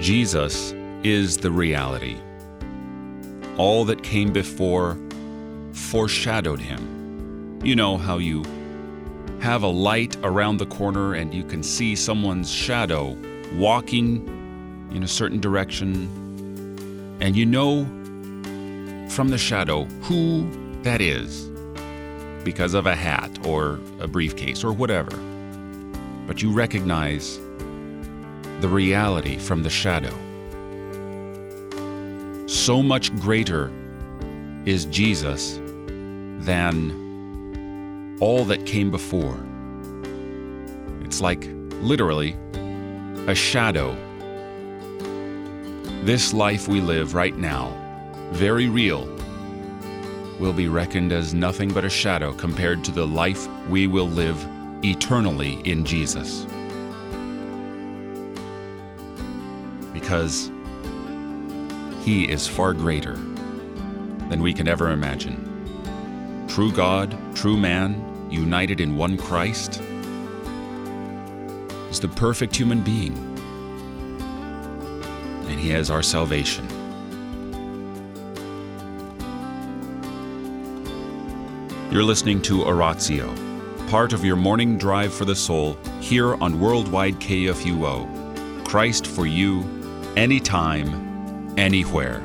Jesus is the reality. All that came before foreshadowed him. You know how you have a light around the corner and you can see someone's shadow walking in a certain direction, and you know from the shadow who that is because of a hat or a briefcase or whatever. But you recognize the reality from the shadow. So much greater is Jesus than all that came before. It's like literally a shadow. This life we live right now, very real, will be reckoned as nothing but a shadow compared to the life we will live eternally in Jesus. Because He is far greater than we can ever imagine. True God, true man, united in one Christ, is the perfect human being. And He has our salvation. You're listening to Oratio, part of your morning drive for the soul here on Worldwide KFUO. Christ for you, anytime, anywhere.